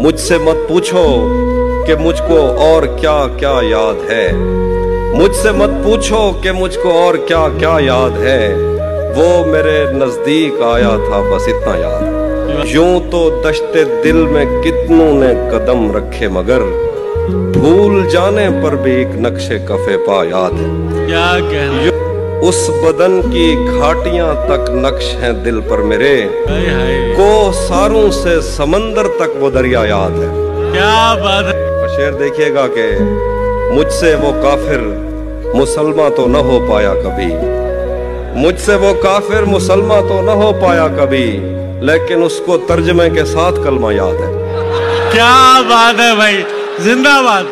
مجھ سے مت پوچھو کہ مجھ کو اور کیا کیا یاد ہے۔ مجھ سے مت پوچھو کہ مجھ کو اور کیا کیا یاد ہے۔ وہ میرے نزدیک آیا تھا بس اتنا یاد۔ یوں تو دشت دل میں کتنوں نے قدم رکھے مگر بھول جانے پر بھی ایک نقش کفے پا یاد ہے۔ کیا کہنا اس بدن کی گھاٹیاں تک نقش ہیں دل پر میرے۔ کو ساروں سے سمندر تک وہ دریا یاد ہے۔ کیا بات شعر دیکھیے گا کہ مجھ سے وہ کافر مسلمہ تو نہ ہو پایا کبھی۔ مجھ سے وہ کافر مسلمہ تو نہ ہو پایا کبھی لیکن اس کو ترجمے کے ساتھ کلمہ یاد ہے۔ کیا بات ہے بھائی زندہ باد۔